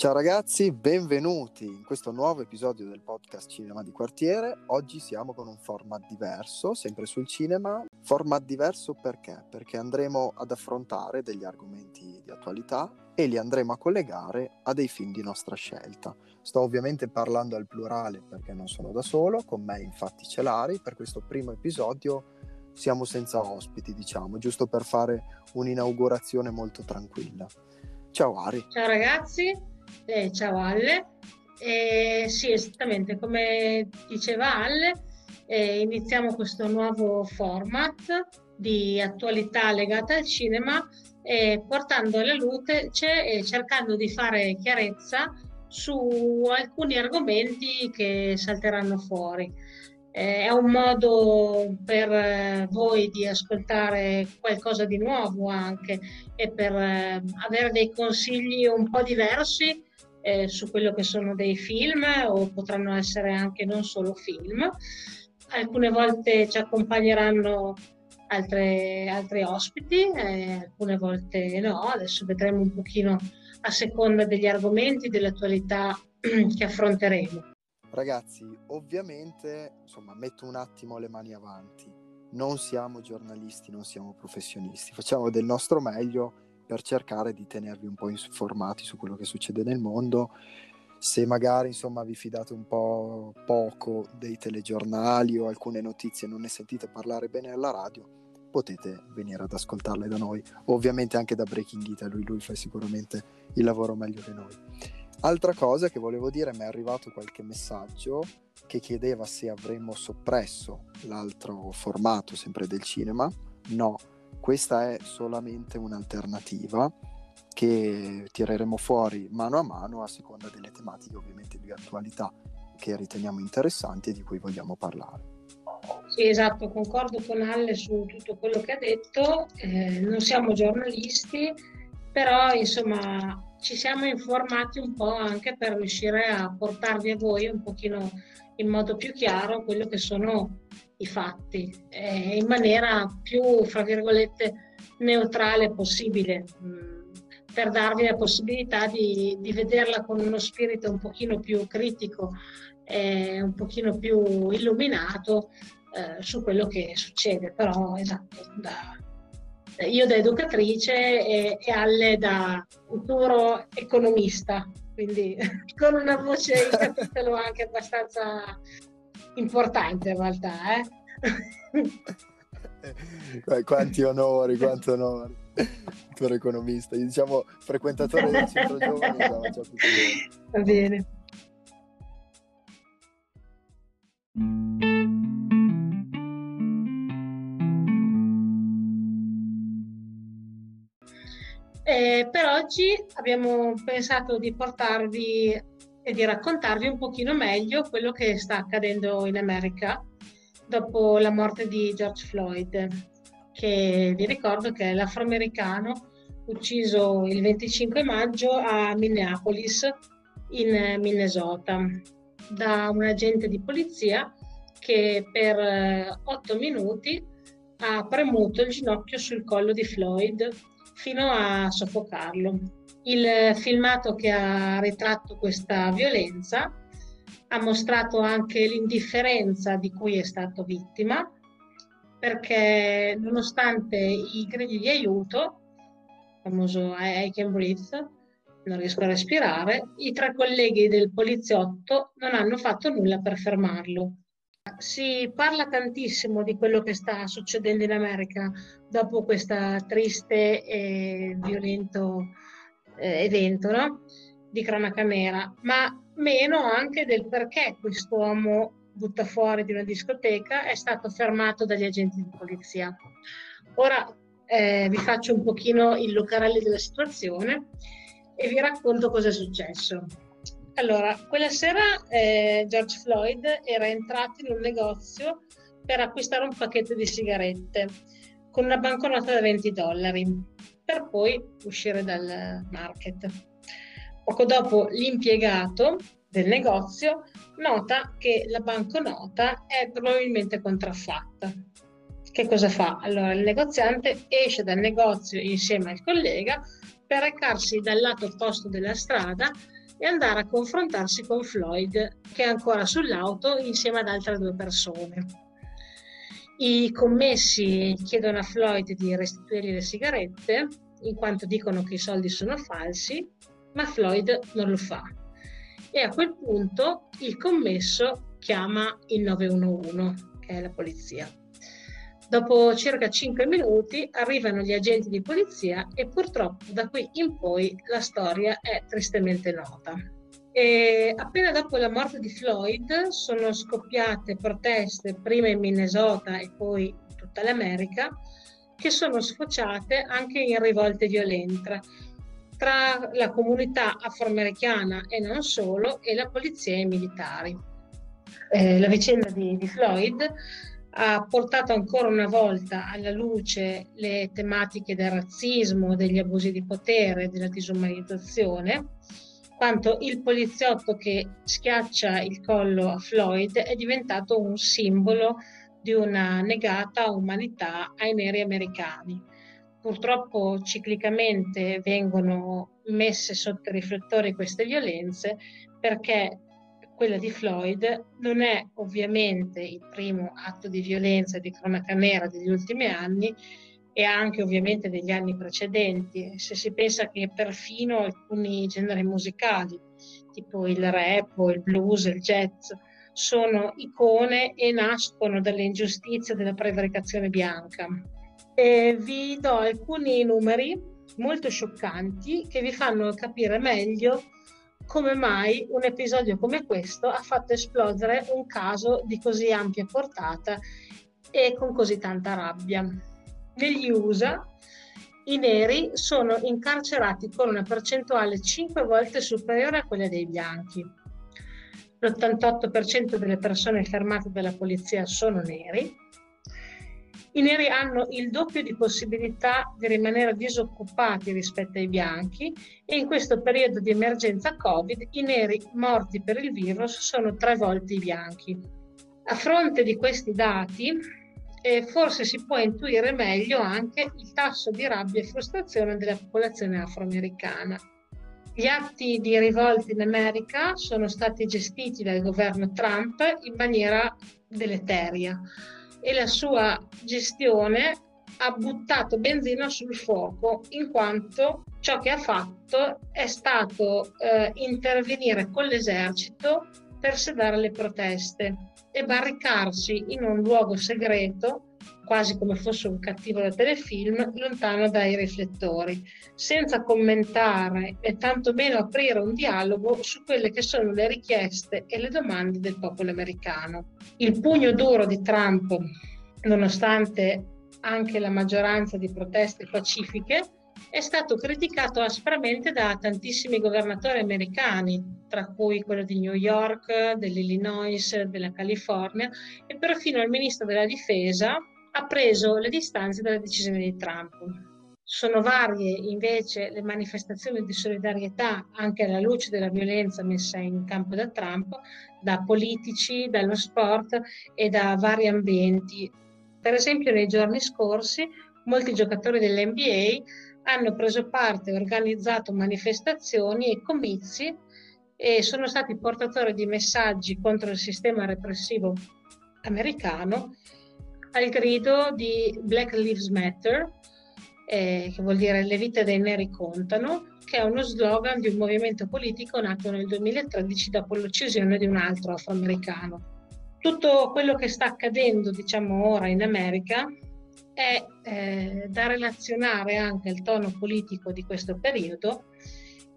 Ciao ragazzi, benvenuti in questo nuovo episodio del podcast Cinema di Quartiere. Oggi siamo con un format diverso, sempre sul cinema. Format diverso perché? Perché andremo ad affrontare degli argomenti di attualità e li andremo a collegare a dei film di nostra scelta. Sto ovviamente parlando al plurale perché non sono da solo, con me infatti c'è Lari. Per questo primo episodio siamo senza ospiti, diciamo, giusto per fare un'inaugurazione molto tranquilla. Ciao Ari. Ciao ragazzi, eh, ciao Alle. Eh, sì, esattamente come diceva Alle, eh, iniziamo questo nuovo format di attualità legata al cinema portando alla luce e cercando di fare chiarezza su alcuni argomenti che salteranno fuori. Eh, è un modo per eh, voi di ascoltare qualcosa di nuovo anche e per eh, avere dei consigli un po' diversi eh, su quello che sono dei film o potranno essere anche non solo film. Alcune volte ci accompagneranno altre, altri ospiti, eh, alcune volte no, adesso vedremo un pochino a seconda degli argomenti, dell'attualità che affronteremo. Ragazzi, ovviamente, insomma, metto un attimo le mani avanti. Non siamo giornalisti, non siamo professionisti, facciamo del nostro meglio per cercare di tenervi un po' informati su quello che succede nel mondo. Se magari insomma vi fidate un po' poco dei telegiornali o alcune notizie non ne sentite parlare bene alla radio, potete venire ad ascoltarle da noi, ovviamente anche da Breaking Italy, lui fa sicuramente il lavoro meglio di noi. Altra cosa che volevo dire, mi è arrivato qualche messaggio che chiedeva se avremmo soppresso l'altro formato sempre del cinema. No, questa è solamente un'alternativa che tireremo fuori mano a mano a seconda delle tematiche ovviamente di attualità che riteniamo interessanti e di cui vogliamo parlare. Sì, esatto, concordo con Alle su tutto quello che ha detto. Eh, non siamo giornalisti, però insomma ci siamo informati un po' anche per riuscire a portarvi a voi un pochino in modo più chiaro quello che sono i fatti eh, in maniera più, fra virgolette, neutrale possibile, mh, mm, per darvi la possibilità di, di, vederla con uno spirito un pochino più critico, eh, un pochino più illuminato eh, su quello che succede. Però, esatto, da, io da educatrice e, e Alle da futuro economista, quindi con una voce, capitolo anche abbastanza importante in realtà. Eh? quanti onori, quanti onori. Futuro economista, diciamo frequentatore del centro bene. Va bene. Eh, per oggi abbiamo pensato di portarvi e di raccontarvi un pochino meglio quello che sta accadendo in America dopo la morte di George Floyd, che vi ricordo che è l'afroamericano ucciso il 25 maggio a Minneapolis, in Minnesota, da un agente di polizia che per eh, otto minuti ha premuto il ginocchio sul collo di Floyd fino a soffocarlo. Il filmato che ha ritratto questa violenza ha mostrato anche l'indifferenza di cui è stato vittima, perché nonostante i gridi di aiuto, il famoso I can breathe, non riesco a respirare, i tre colleghi del poliziotto non hanno fatto nulla per fermarlo. Si parla tantissimo di quello che sta succedendo in America dopo questo triste e violento eh, evento no? di cronaca nera, ma meno anche del perché quest'uomo butta fuori di una discoteca è stato fermato dagli agenti di polizia. Ora eh, vi faccio un pochino il lucarelli della situazione e vi racconto cosa è successo. Allora, quella sera eh, George Floyd era entrato in un negozio per acquistare un pacchetto di sigarette con una banconota da 20 dollari per poi uscire dal market. Poco dopo l'impiegato del negozio nota che la banconota è probabilmente contraffatta. Che cosa fa? Allora il negoziante esce dal negozio insieme al collega per recarsi dal lato opposto della strada e andare a confrontarsi con Floyd, che è ancora sull'auto insieme ad altre due persone. I commessi chiedono a Floyd di restituirgli le sigarette, in quanto dicono che i soldi sono falsi, ma Floyd non lo fa. E a quel punto il commesso chiama il 911, che è la polizia. Dopo circa 5 minuti arrivano gli agenti di polizia e purtroppo da qui in poi la storia è tristemente nota. E appena dopo la morte di Floyd sono scoppiate proteste prima in Minnesota e poi in tutta l'America che sono sfociate anche in rivolte violente tra la comunità afroamericana e non solo e la polizia e i militari. Eh, la vicenda di, di Floyd ha portato ancora una volta alla luce le tematiche del razzismo, degli abusi di potere, della disumanizzazione, quanto il poliziotto che schiaccia il collo a Floyd è diventato un simbolo di una negata umanità ai neri americani. Purtroppo ciclicamente vengono messe sotto i riflettori queste violenze perché quella di Floyd non è ovviamente il primo atto di violenza di cronaca nera degli ultimi anni e anche ovviamente degli anni precedenti. Se si pensa che perfino alcuni generi musicali, tipo il rap o il blues, il jazz, sono icone e nascono dalle ingiustizie della prevaricazione bianca. E vi do alcuni numeri molto scioccanti che vi fanno capire meglio come mai un episodio come questo ha fatto esplodere un caso di così ampia portata e con così tanta rabbia. Negli USA i neri sono incarcerati con una percentuale 5 volte superiore a quella dei bianchi. L'88% delle persone fermate dalla polizia sono neri i neri hanno il doppio di possibilità di rimanere disoccupati rispetto ai bianchi e in questo periodo di emergenza Covid i neri morti per il virus sono tre volte i bianchi. A fronte di questi dati, eh, forse si può intuire meglio anche il tasso di rabbia e frustrazione della popolazione afroamericana. Gli atti di rivolta in America sono stati gestiti dal governo Trump in maniera deleteria e la sua gestione ha buttato benzina sul fuoco in quanto ciò che ha fatto è stato eh, intervenire con l'esercito per sedare le proteste e barricarsi in un luogo segreto quasi come fosse un cattivo da telefilm, lontano dai riflettori, senza commentare e tantomeno aprire un dialogo su quelle che sono le richieste e le domande del popolo americano. Il pugno duro di Trump, nonostante anche la maggioranza di proteste pacifiche, è stato criticato aspramente da tantissimi governatori americani, tra cui quello di New York, dell'Illinois, della California e perfino il ministro della difesa ha preso le distanze dalla decisione di Trump. Sono varie invece le manifestazioni di solidarietà anche alla luce della violenza messa in campo da Trump, da politici, dallo sport e da vari ambienti. Per esempio nei giorni scorsi molti giocatori dell'NBA hanno preso parte, organizzato manifestazioni e comizi e sono stati portatori di messaggi contro il sistema repressivo americano al grido di Black Lives Matter, eh, che vuol dire le vite dei neri contano, che è uno slogan di un movimento politico nato nel 2013 dopo l'uccisione di un altro afroamericano. Tutto quello che sta accadendo, diciamo ora in America, è eh, da relazionare anche al tono politico di questo periodo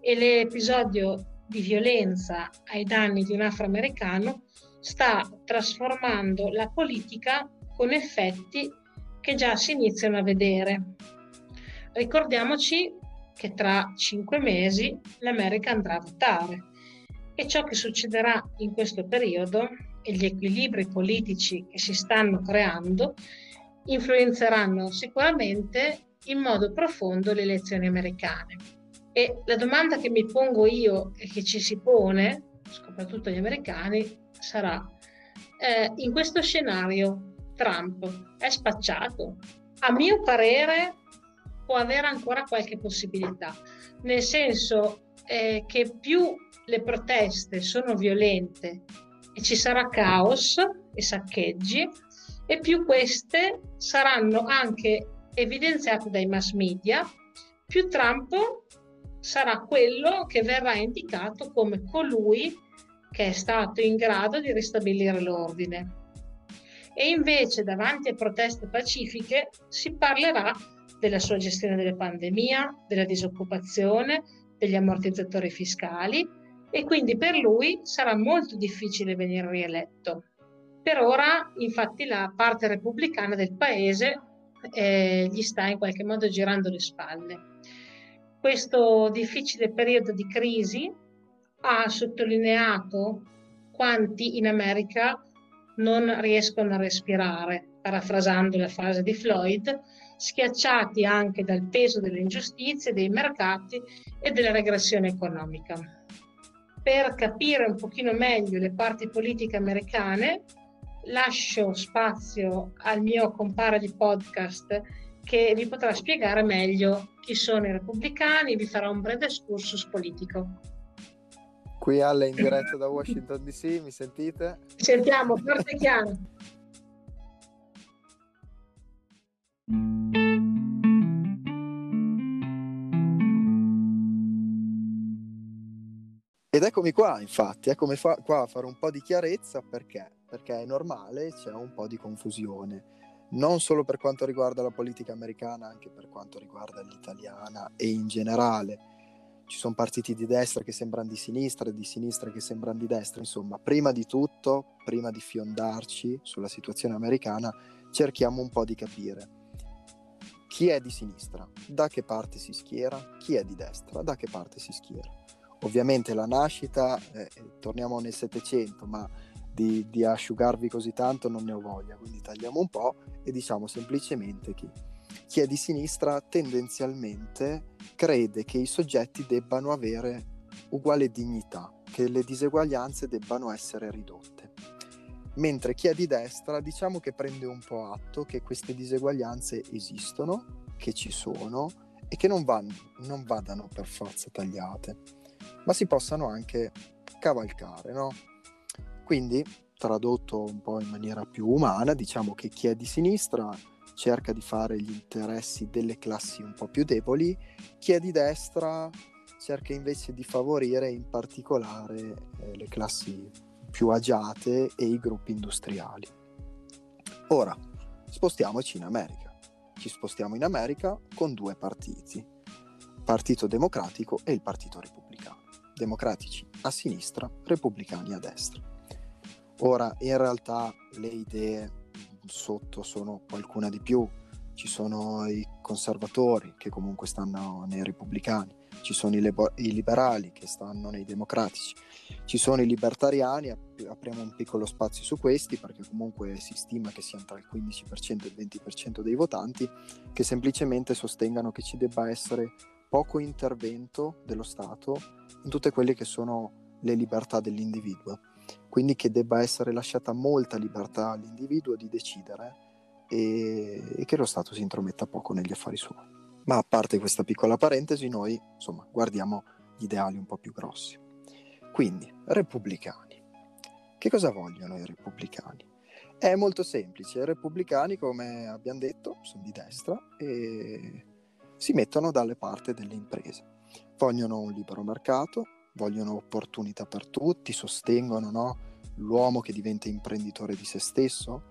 e l'episodio di violenza ai danni di un afroamericano sta trasformando la politica con effetti che già si iniziano a vedere. Ricordiamoci che tra cinque mesi l'America andrà a votare e ciò che succederà in questo periodo e gli equilibri politici che si stanno creando influenzeranno sicuramente in modo profondo le elezioni americane. E la domanda che mi pongo io e che ci si pone, soprattutto gli americani, sarà, eh, in questo scenario Trump è spacciato? A mio parere può avere ancora qualche possibilità, nel senso è che più le proteste sono violente e ci sarà caos e saccheggi, e più queste saranno anche evidenziate dai mass media, più Trump sarà quello che verrà indicato come colui che è stato in grado di ristabilire l'ordine. E invece davanti a proteste pacifiche si parlerà della sua gestione della pandemia, della disoccupazione, degli ammortizzatori fiscali e quindi per lui sarà molto difficile venire rieletto. Per ora, infatti, la parte repubblicana del paese eh, gli sta in qualche modo girando le spalle. Questo difficile periodo di crisi ha sottolineato quanti in America non riescono a respirare, parafrasando la frase di Floyd, schiacciati anche dal peso delle ingiustizie, dei mercati e della regressione economica. Per capire un pochino meglio le parti politiche americane, lascio spazio al mio compare di podcast che vi potrà spiegare meglio chi sono i repubblicani, vi farà un breve excursus politico. Qui alle in diretta da Washington DC, mi sentite? Sentiamo, forte e chiaro. Ed eccomi qua, infatti, eccomi fa- qua a fare un po' di chiarezza perché? Perché è normale, c'è un po' di confusione, non solo per quanto riguarda la politica americana, anche per quanto riguarda l'italiana e in generale. Ci sono partiti di destra che sembrano di sinistra e di sinistra che sembrano di destra. Insomma, prima di tutto, prima di fiondarci sulla situazione americana, cerchiamo un po' di capire chi è di sinistra, da che parte si schiera, chi è di destra, da che parte si schiera Ovviamente la nascita, eh, torniamo nel Settecento, ma di, di, asciugarvi così tanto non ne ho voglia, quindi tagliamo un po' e diciamo semplicemente che chi è di sinistra tendenzialmente crede che i soggetti debbano avere uguale dignità, che le diseguaglianze debbano essere ridotte. Mentre chi è di destra diciamo che prende un po' atto che queste diseguaglianze esistono, che ci sono e che non, vanno, non vadano per forza tagliate ma si possano anche cavalcare, no? Quindi, tradotto un po' in maniera più umana, diciamo che chi è di sinistra cerca di fare gli interessi delle classi un po' più deboli, chi è di destra cerca invece di favorire in particolare eh, le classi più agiate e i gruppi industriali. Ora, spostiamoci in America. Ci spostiamo in America con due partiti, il Partito Democratico e il Partito Repubblicano democratici a sinistra, repubblicani a destra. Ora, in realtà le idee sotto sono qualcuna di più. Ci sono i conservatori che comunque stanno nei repubblicani, ci sono i, lebo- i liberali che stanno nei democratici, ci sono i libertariani, ap- apriamo un piccolo spazio su questi perché comunque si stima che siano tra il 15% e il 20% dei votanti che semplicemente sostengano che ci debba essere poco intervento dello Stato in tutte quelle che sono le libertà dell'individuo, quindi che debba essere lasciata molta libertà all'individuo di decidere e, e che lo Stato si intrometta poco negli affari suoi. Ma a parte questa piccola parentesi, noi insomma guardiamo gli ideali un po' più grossi. Quindi, repubblicani. Che cosa vogliono i repubblicani? È molto semplice, i repubblicani, come abbiamo detto, sono di destra e si mettono dalle parti delle imprese. Vogliono un libero mercato, vogliono opportunità per tutti, sostengono no? l'uomo che diventa imprenditore di se stesso,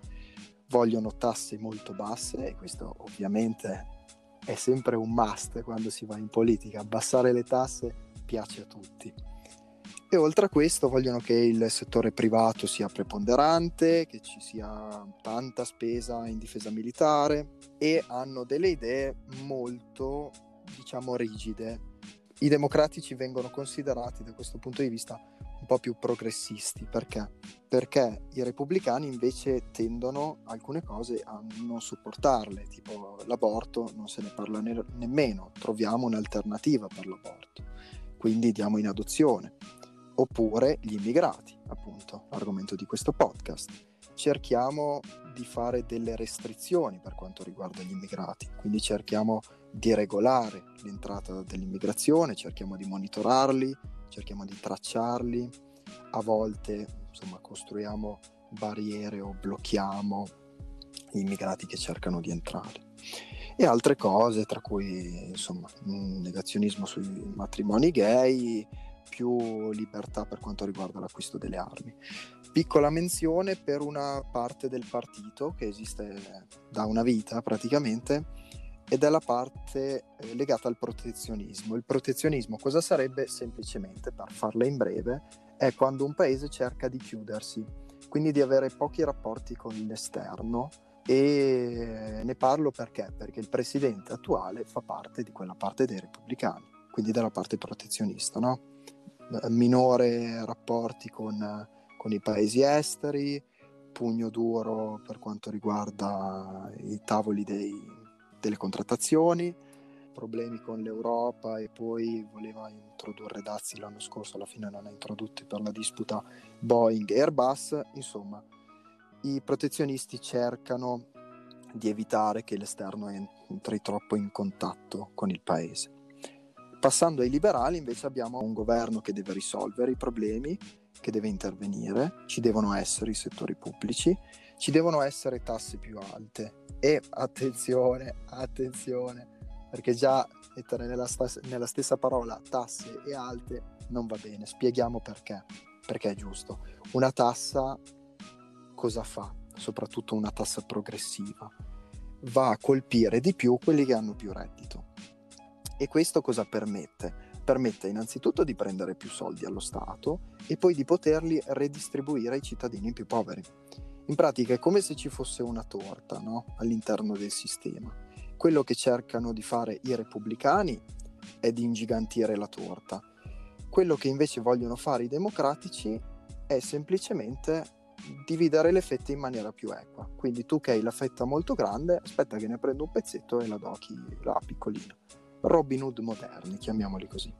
vogliono tasse molto basse e questo ovviamente è sempre un must quando si va in politica, abbassare le tasse piace a tutti. E oltre a questo vogliono che il settore privato sia preponderante, che ci sia tanta spesa in difesa militare e hanno delle idee molto, diciamo, rigide. I democratici vengono considerati da questo punto di vista un po' più progressisti. Perché? Perché i repubblicani invece tendono alcune cose a non supportarle, tipo l'aborto non se ne parla ne- nemmeno, troviamo un'alternativa per l'aborto, quindi diamo in adozione oppure gli immigrati, appunto, l'argomento di questo podcast. Cerchiamo di fare delle restrizioni per quanto riguarda gli immigrati, quindi cerchiamo di regolare l'entrata dell'immigrazione, cerchiamo di monitorarli, cerchiamo di tracciarli, a volte insomma, costruiamo barriere o blocchiamo gli immigrati che cercano di entrare. E altre cose, tra cui insomma, un negazionismo sui matrimoni gay, più libertà per quanto riguarda l'acquisto delle armi. Piccola menzione per una parte del partito che esiste da una vita praticamente, ed è la parte eh, legata al protezionismo. Il protezionismo cosa sarebbe? Semplicemente, per farla in breve, è quando un paese cerca di chiudersi, quindi di avere pochi rapporti con l'esterno e ne parlo perché? Perché il presidente attuale fa parte di quella parte dei repubblicani, quindi della parte protezionista, no? minore rapporti con, con i paesi esteri, pugno duro per quanto riguarda i tavoli dei, delle contrattazioni, problemi con l'Europa e poi voleva introdurre dazi l'anno scorso, alla fine non ha introdotti per la disputa Boeing e Airbus, insomma i protezionisti cercano di evitare che l'esterno entri troppo in contatto con il paese. Passando ai liberali invece abbiamo un governo che deve risolvere i problemi, che deve intervenire, ci devono essere i settori pubblici, ci devono essere tasse più alte e attenzione, attenzione, perché già mettere nella, sta- nella stessa parola tasse e alte non va bene, spieghiamo perché, perché è giusto. Una tassa cosa fa? Soprattutto una tassa progressiva. Va a colpire di più quelli che hanno più reddito. E questo cosa permette? Permette innanzitutto di prendere più soldi allo Stato e poi di poterli redistribuire ai cittadini più poveri. In pratica è come se ci fosse una torta no? all'interno del sistema. Quello che cercano di fare i repubblicani è di ingigantire la torta. Quello che invece vogliono fare i democratici è semplicemente dividere le fette in maniera più equa. Quindi tu che hai la fetta molto grande, aspetta che ne prendo un pezzetto e la do a chi la piccolina. Robin Hood moderni, chiamiamoli così.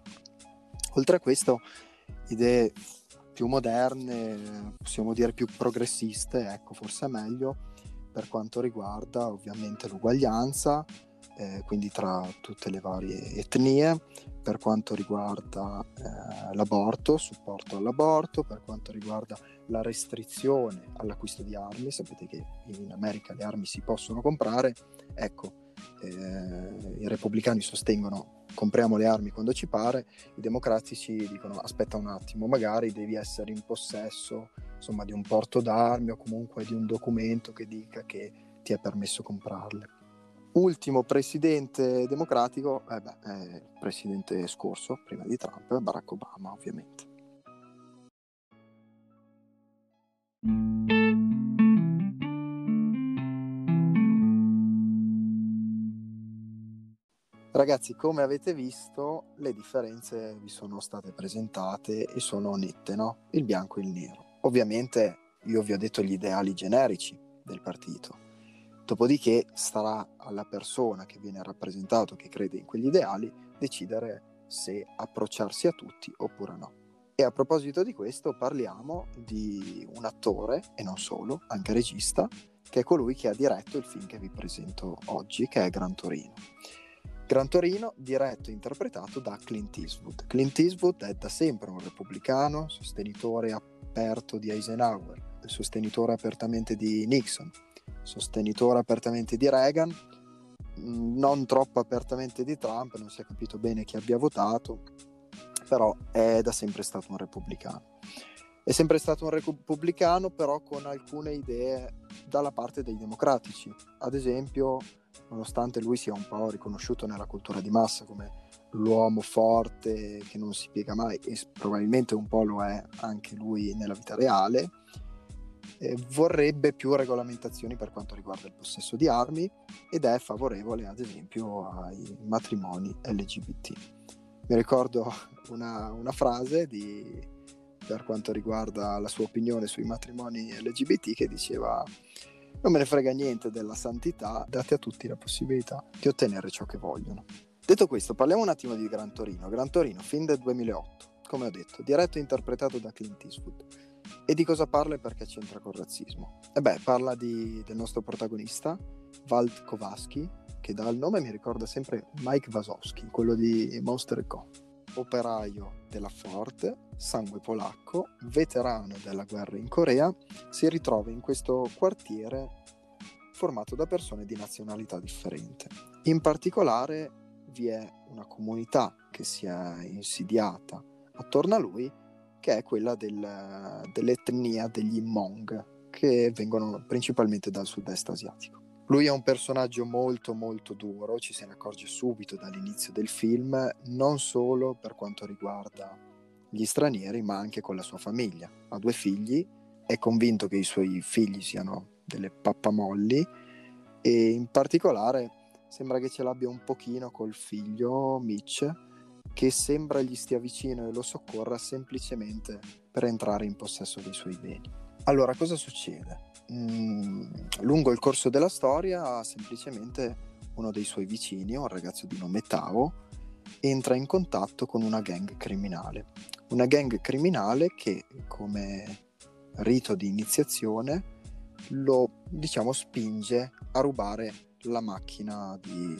Oltre a questo, idee più moderne, possiamo dire più progressiste, ecco, forse è meglio, per quanto riguarda ovviamente l'uguaglianza, eh, quindi tra tutte le varie etnie, per quanto riguarda eh, l'aborto, supporto all'aborto, per quanto riguarda la restrizione all'acquisto di armi, sapete che in America le armi si possono comprare, ecco, eh, i repubblicani sostengono compriamo le armi quando ci pare, i democratici dicono aspetta un attimo, magari devi essere in possesso insomma, di un porto d'armi o comunque di un documento che dica che ti è permesso comprarle. Ultimo presidente democratico, eh beh, il presidente scorso, prima di Trump, Barack Obama ovviamente. Ragazzi, come avete visto, le differenze vi sono state presentate e sono nette, no? Il bianco e il nero. Ovviamente io vi ho detto gli ideali generici del partito. Dopodiché starà alla persona che viene rappresentato, che crede in quegli ideali, decidere se approcciarsi a tutti oppure no. E a proposito di questo parliamo di un attore, e non solo, anche regista, che è colui che ha diretto il film che vi presento oggi, che è Gran Torino. Gran Torino, diretto e interpretato da Clint Eastwood. Clint Eastwood è da sempre un repubblicano, sostenitore aperto di Eisenhower, sostenitore apertamente di Nixon, sostenitore apertamente di Reagan, non troppo apertamente di Trump, non si è capito bene chi abbia votato, però è da sempre stato un repubblicano. È sempre stato un repubblicano, però con alcune idee dalla parte dei democratici. Ad esempio, nonostante lui sia un po' riconosciuto nella cultura di massa come l'uomo forte che non si piega mai, e probabilmente un po' lo è anche lui nella vita reale, eh, vorrebbe più regolamentazioni per quanto riguarda il possesso di armi ed è favorevole ad esempio ai matrimoni LGBT. Mi ricordo una, una frase di, per quanto riguarda la sua opinione sui matrimoni LGBT che diceva non me ne frega niente della santità, date a tutti la possibilità di ottenere ciò che vogliono. Detto questo, parliamo un attimo di Gran Torino. Gran Torino, fin del 2008, come ho detto, diretto e interpretato da Clint Eastwood. E di cosa parla e perché c'entra col razzismo? E beh, parla di, del nostro protagonista, Walt Kowalski, che dal nome mi ricorda sempre Mike Wasowski, quello di Monster Co. Operaio della Ford, sangue polacco, veterano della guerra in Corea, si ritrova in questo quartiere formato da persone di nazionalità differente. In particolare vi è una comunità che si è insidiata attorno a lui, che è quella del, dell'etnia degli Hmong, che vengono principalmente dal sud-est asiatico. Lui è un personaggio molto molto duro, ci se ne accorge subito dall'inizio del film, non solo per quanto riguarda gli stranieri, ma anche con la sua famiglia. Ha due figli, è convinto che i suoi figli siano delle pappamolli e in particolare sembra che ce l'abbia un pochino col figlio Mitch che sembra gli stia vicino e lo soccorra semplicemente per entrare in possesso dei suoi beni. Allora, cosa succede? Mm, lungo il corso della storia, semplicemente uno dei suoi vicini, un ragazzo di nome Tao, entra in contatto con una gang criminale. Una gang criminale che, come rito di iniziazione, lo diciamo spinge a rubare la macchina di,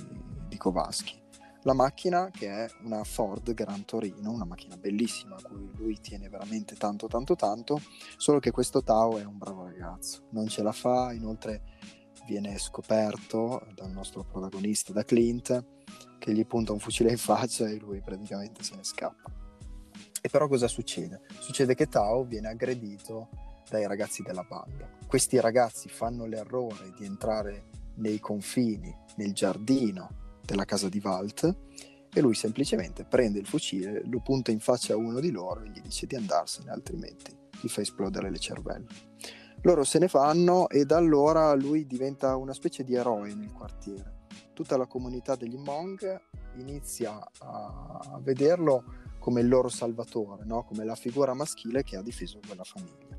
di Kowalski. La macchina che è una Ford Gran Torino, una macchina bellissima a cui lui tiene veramente tanto tanto tanto, solo che questo Tao è un bravo ragazzo, non ce la fa, inoltre viene scoperto dal nostro protagonista, da Clint, che gli punta un fucile in faccia e lui praticamente se ne scappa. E però cosa succede? Succede che Tao viene aggredito dai ragazzi della banda. Questi ragazzi fanno l'errore di entrare nei confini, nel giardino della casa di Walt e lui semplicemente prende il fucile, lo punta in faccia a uno di loro e gli dice di andarsene, altrimenti gli fa esplodere le cervelle. Loro se ne fanno e da allora lui diventa una specie di eroe nel quartiere. Tutta la comunità degli Hmong inizia a vederlo come il loro salvatore, no? come la figura maschile che ha difeso quella famiglia.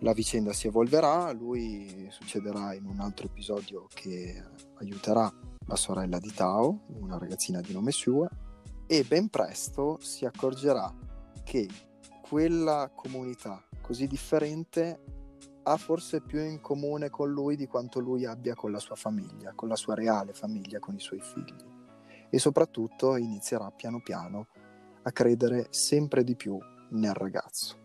La vicenda si evolverà, lui succederà in un altro episodio che aiuterà la sorella di Tao, una ragazzina di nome Sue, e ben presto si accorgerà che quella comunità così differente ha forse più in comune con lui di quanto lui abbia con la sua famiglia, con la sua reale famiglia, con i suoi figli. E soprattutto inizierà piano piano a credere sempre di più nel ragazzo.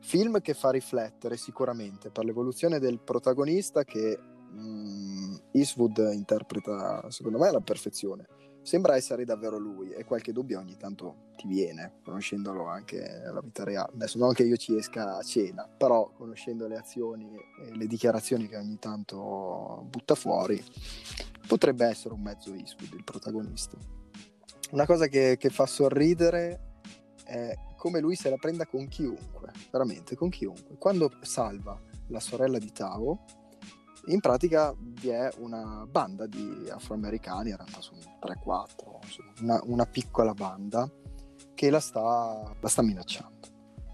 Film che fa riflettere sicuramente per l'evoluzione del protagonista che mm, Eastwood interpreta secondo me alla perfezione. Sembra essere davvero lui e qualche dubbio ogni tanto ti viene, conoscendolo anche nella vita reale. Adesso non che io ci esca a cena, però conoscendo le azioni e le dichiarazioni che ogni tanto butta fuori, potrebbe essere un mezzo Eastwood il protagonista. Una cosa che, che fa sorridere è come lui se la prenda con chiunque, veramente con chiunque. Quando salva la sorella di Tao, in pratica vi è una banda di afroamericani, in realtà sono 3-4, una, una, piccola banda che la sta, la sta minacciando.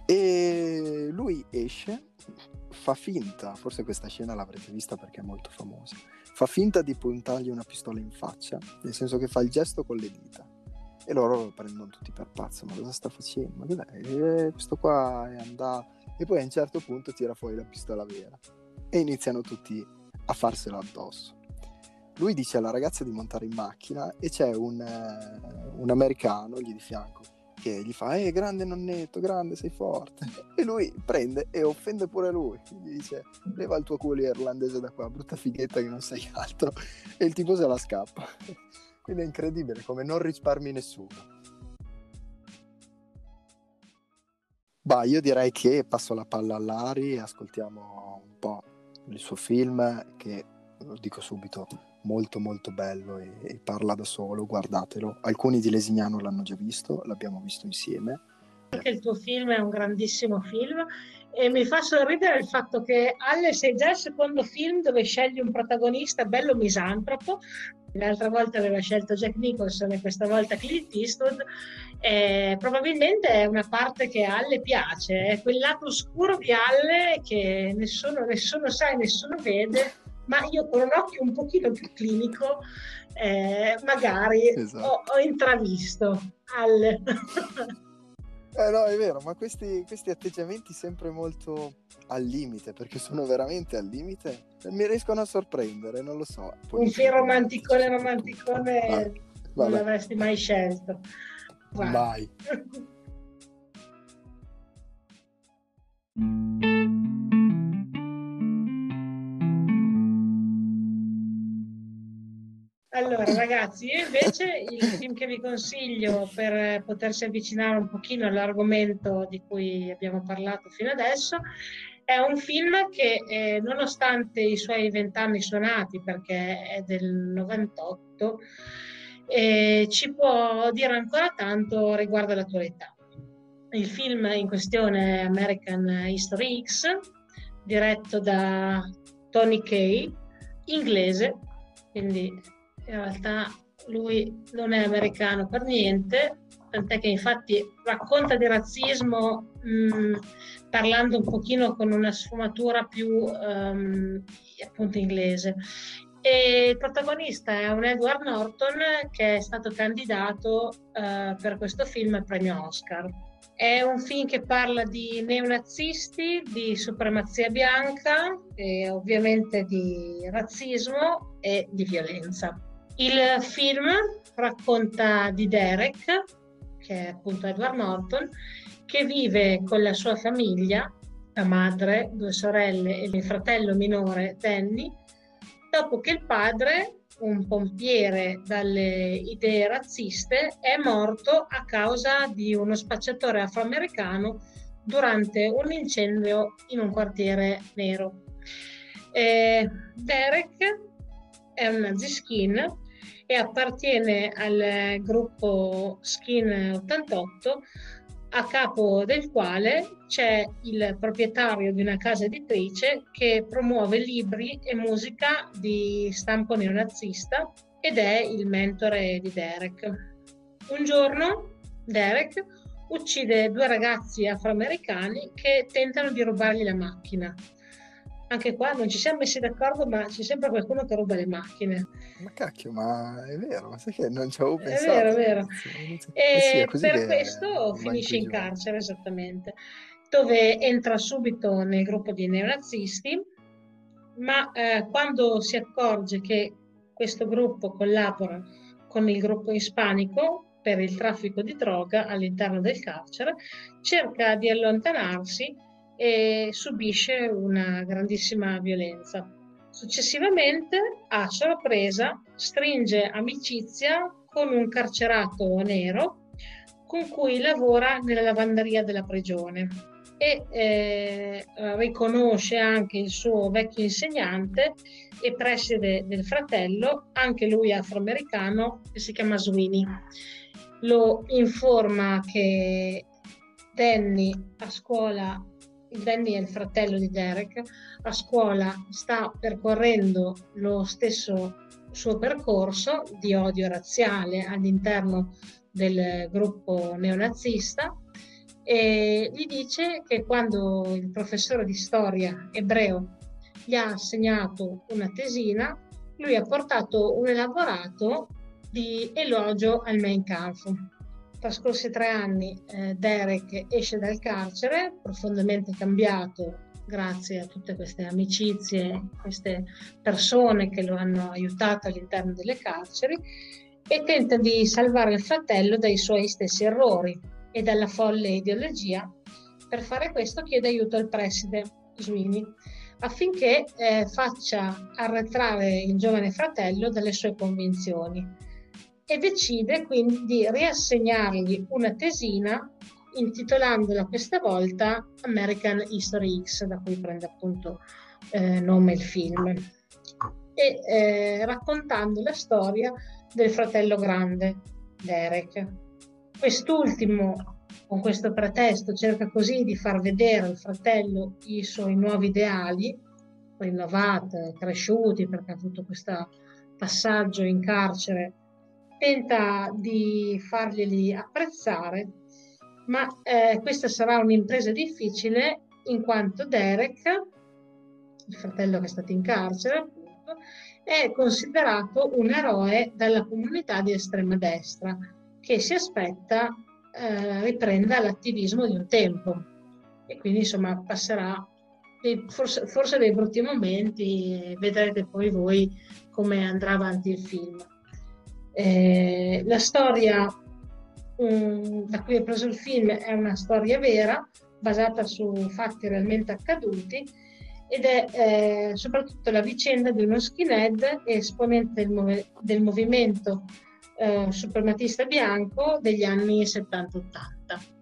E lui esce, fa finta, forse questa scena l'avrete vista perché è molto famosa, fa finta di puntargli una pistola in faccia, nel senso che fa il gesto con le dita. E loro lo prendono tutti per pazzo, ma cosa sta facendo? Ma cos'è? E questo qua è andato. E poi a un certo punto tira fuori la pistola vera. E iniziano tutti a farselo addosso. Lui dice alla ragazza di montare in macchina e c'è un, uh, un americano lì di fianco che gli fa ehi grande nonnetto, grande sei forte. E lui prende e offende pure lui. Gli dice leva il tuo culo irlandese da qua brutta fighetta che non sei altro. E il tipo se la scappa. Quindi è incredibile come non risparmi nessuno. Bah, io direi che passo la palla all'Ari e ascoltiamo un po' il suo film che, lo dico subito, molto molto bello e, e, parla da solo, guardatelo. Alcuni di Lesignano l'hanno già visto, l'abbiamo visto insieme. Anche il tuo film è un grandissimo film e mi fa sorridere il fatto che Alle sei già il secondo film dove scegli un protagonista bello misantropo l'altra volta aveva scelto Jack Nicholson e questa volta Clint Eastwood, eh, probabilmente è una parte che a Alle piace, è quel lato oscuro di Alle che nessuno, nessuno sa e nessuno vede, ma io con un occhio un pochino più clinico eh, magari esatto. ho, ho intravisto Alle. Eh no, è vero, ma questi, questi, atteggiamenti sempre molto al limite, perché sono veramente al limite, mi riescono a sorprendere, non lo so. Poi Un film romanticone, romanticone ah, non l'avresti mai scelto. Guarda. Mai. Allora, ragazzi, io invece il film che vi consiglio per potersi avvicinare un pochino all'argomento di cui abbiamo parlato fino adesso è un film che, eh, nonostante i suoi vent'anni suonati, perché è del 98, eh, ci può dire ancora tanto riguardo all'attualità. Il film in questione è American History X, diretto da Tony Kay, inglese, quindi in realtà lui non è americano per niente, tant'è che infatti racconta di razzismo mh, mm, parlando un pochino con una sfumatura più um, appunto inglese. E il protagonista è un Edward Norton che è stato candidato uh, per questo film al premio Oscar. È un film che parla di neonazisti, di supremazia bianca e ovviamente di razzismo e di violenza. Il film racconta di Derek, che è appunto Edward Norton, che vive con la sua famiglia, la madre, due sorelle e il fratello minore Danny, dopo che il padre, un pompiere dalle idee razziste, è morto a causa di uno spacciatore afroamericano durante un incendio in un quartiere nero. Eh, Derek è un naziskin e appartiene al gruppo Skin 88 a capo del quale c'è il proprietario di una casa editrice che promuove libri e musica di stampo neonazista ed è il mentore di Derek. Un giorno Derek uccide due ragazzi afroamericani che tentano di rubargli la macchina anche qua non ci siamo messi d'accordo, ma c'è sempre qualcuno che ruba le macchine. Ma cacchio, ma è vero, ma sai che non ci avevo pensato. È vero, è vero. E sì, per questo finisce in carcere, esattamente, dove entra subito nel gruppo di neonazisti, ma eh, quando si accorge che questo gruppo collabora con il gruppo ispanico per il traffico di droga all'interno del carcere, cerca di allontanarsi e subisce una grandissima violenza. Successivamente, a sorpresa, stringe amicizia con un carcerato nero con cui lavora nella lavanderia della prigione e eh, riconosce anche il suo vecchio insegnante e preside del fratello, anche lui afroamericano, che si chiama Sweeney. Lo informa che Danny a scuola Danny è il fratello di Derek, a scuola sta percorrendo lo stesso suo percorso di odio razziale all'interno del gruppo neonazista e gli dice che quando il professore di storia ebreo gli ha assegnato una tesina, lui ha portato un elaborato di elogio al Mein Kampf trascorsi tre anni eh, Derek esce dal carcere profondamente cambiato grazie a tutte queste amicizie, queste persone che lo hanno aiutato all'interno delle carceri e tenta di salvare il fratello dai suoi stessi errori e dalla folle ideologia. Per fare questo chiede aiuto al preside Sweeney affinché eh, faccia arretrare il giovane fratello dalle sue convinzioni e decide quindi di riassegnargli una tesina intitolandola questa volta American History X, da cui prende appunto eh, nome il film, e eh, raccontando la storia del fratello grande, Derek. Quest'ultimo, con questo pretesto, cerca così di far vedere al fratello i suoi nuovi ideali, rinnovati, cresciuti, perché ha avuto questo passaggio in carcere tenta di farglieli apprezzare, ma eh, questa sarà un'impresa difficile in quanto Derek, il fratello che è stato in carcere, appunto, è considerato un eroe dalla comunità di estrema destra che si aspetta eh, riprenda l'attivismo di un tempo e quindi insomma passerà dei, forse, forse, dei brutti momenti vedrete poi voi come andrà avanti il film. Eh, la storia um, da cui ho preso il film è una storia vera basata su fatti realmente accaduti ed è eh, soprattutto la vicenda di uno skinhead esponente del, mov- del movimento eh, suprematista bianco degli anni 70-80.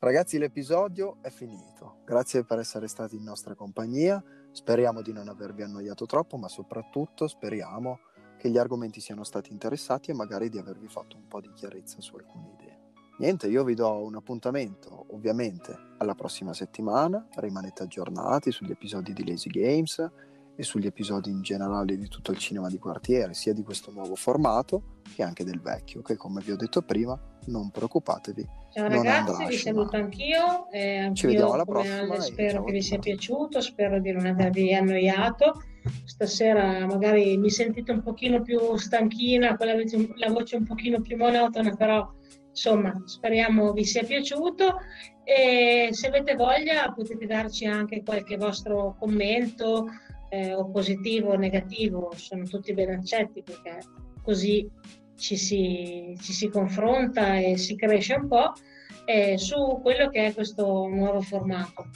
Ragazzi, l'episodio è finito. Grazie per essere stati in nostra compagnia. Speriamo di non avervi annoiato troppo, ma soprattutto speriamo che gli argomenti siano stati interessati e magari di avervi fatto un po' di chiarezza su alcune idee. Niente, io vi do un appuntamento ovviamente alla prossima settimana, rimanete aggiornati sugli episodi di Lazy Games e sugli episodi in generale di tutto il cinema di quartiere, sia di questo nuovo formato che anche del vecchio, che come vi ho detto prima, non preoccupatevi, Ciao ragazzi, vi saluto anch'io. Eh, anch'io Ci vediamo alla prossima. Spero che vi sia piaciuto, spero di non avervi annoiato. Stasera magari mi sentite un pochino più stanchina, con la voce, la voce un pochino più monotona, però insomma speriamo vi sia piaciuto e se avete voglia potete darci anche qualche vostro commento eh, o positivo o negativo, sono tutti ben accetti perché così ci si, ci si confronta e si cresce un po' eh, su quello che è questo nuovo formato.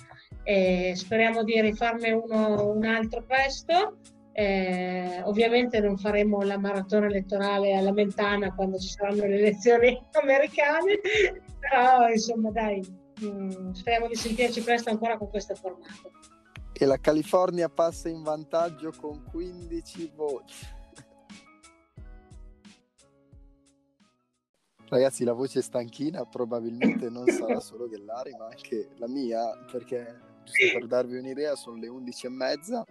Eh, speriamo di rifarne uno, un altro presto. Eh, ovviamente non faremo la maratona elettorale alla Mentana quando ci saranno le elezioni americane, però insomma dai, mh, mm, speriamo di sentirci presto ancora con questo formato. E la California passa in vantaggio con 15 voti. Ragazzi, la voce stanchina probabilmente non sarà solo dell'Ari, ma anche la mia, perché giusto per darvi un'idea, sono le 11 e mezza.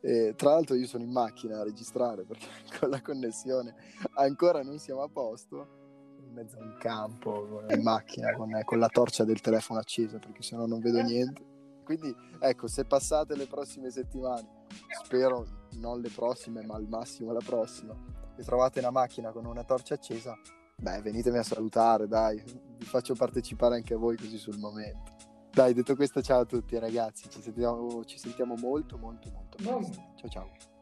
E, tra l'altro io sono in macchina a registrare perché con la connessione ancora non siamo a posto, in mezzo a un campo, in macchina, con, con la torcia del telefono accesa, perché sennò non vedo niente. Quindi ecco, se passate le prossime settimane, spero non le prossime, ma al massimo la prossima, e trovate una macchina con una torcia accesa, Beh, venitemi a salutare, dai, vi faccio partecipare anche voi così sul momento. Dai, detto questo, ciao a tutti ragazzi, ci sentiamo, ci sentiamo molto, molto, molto presto. Ciao ciao.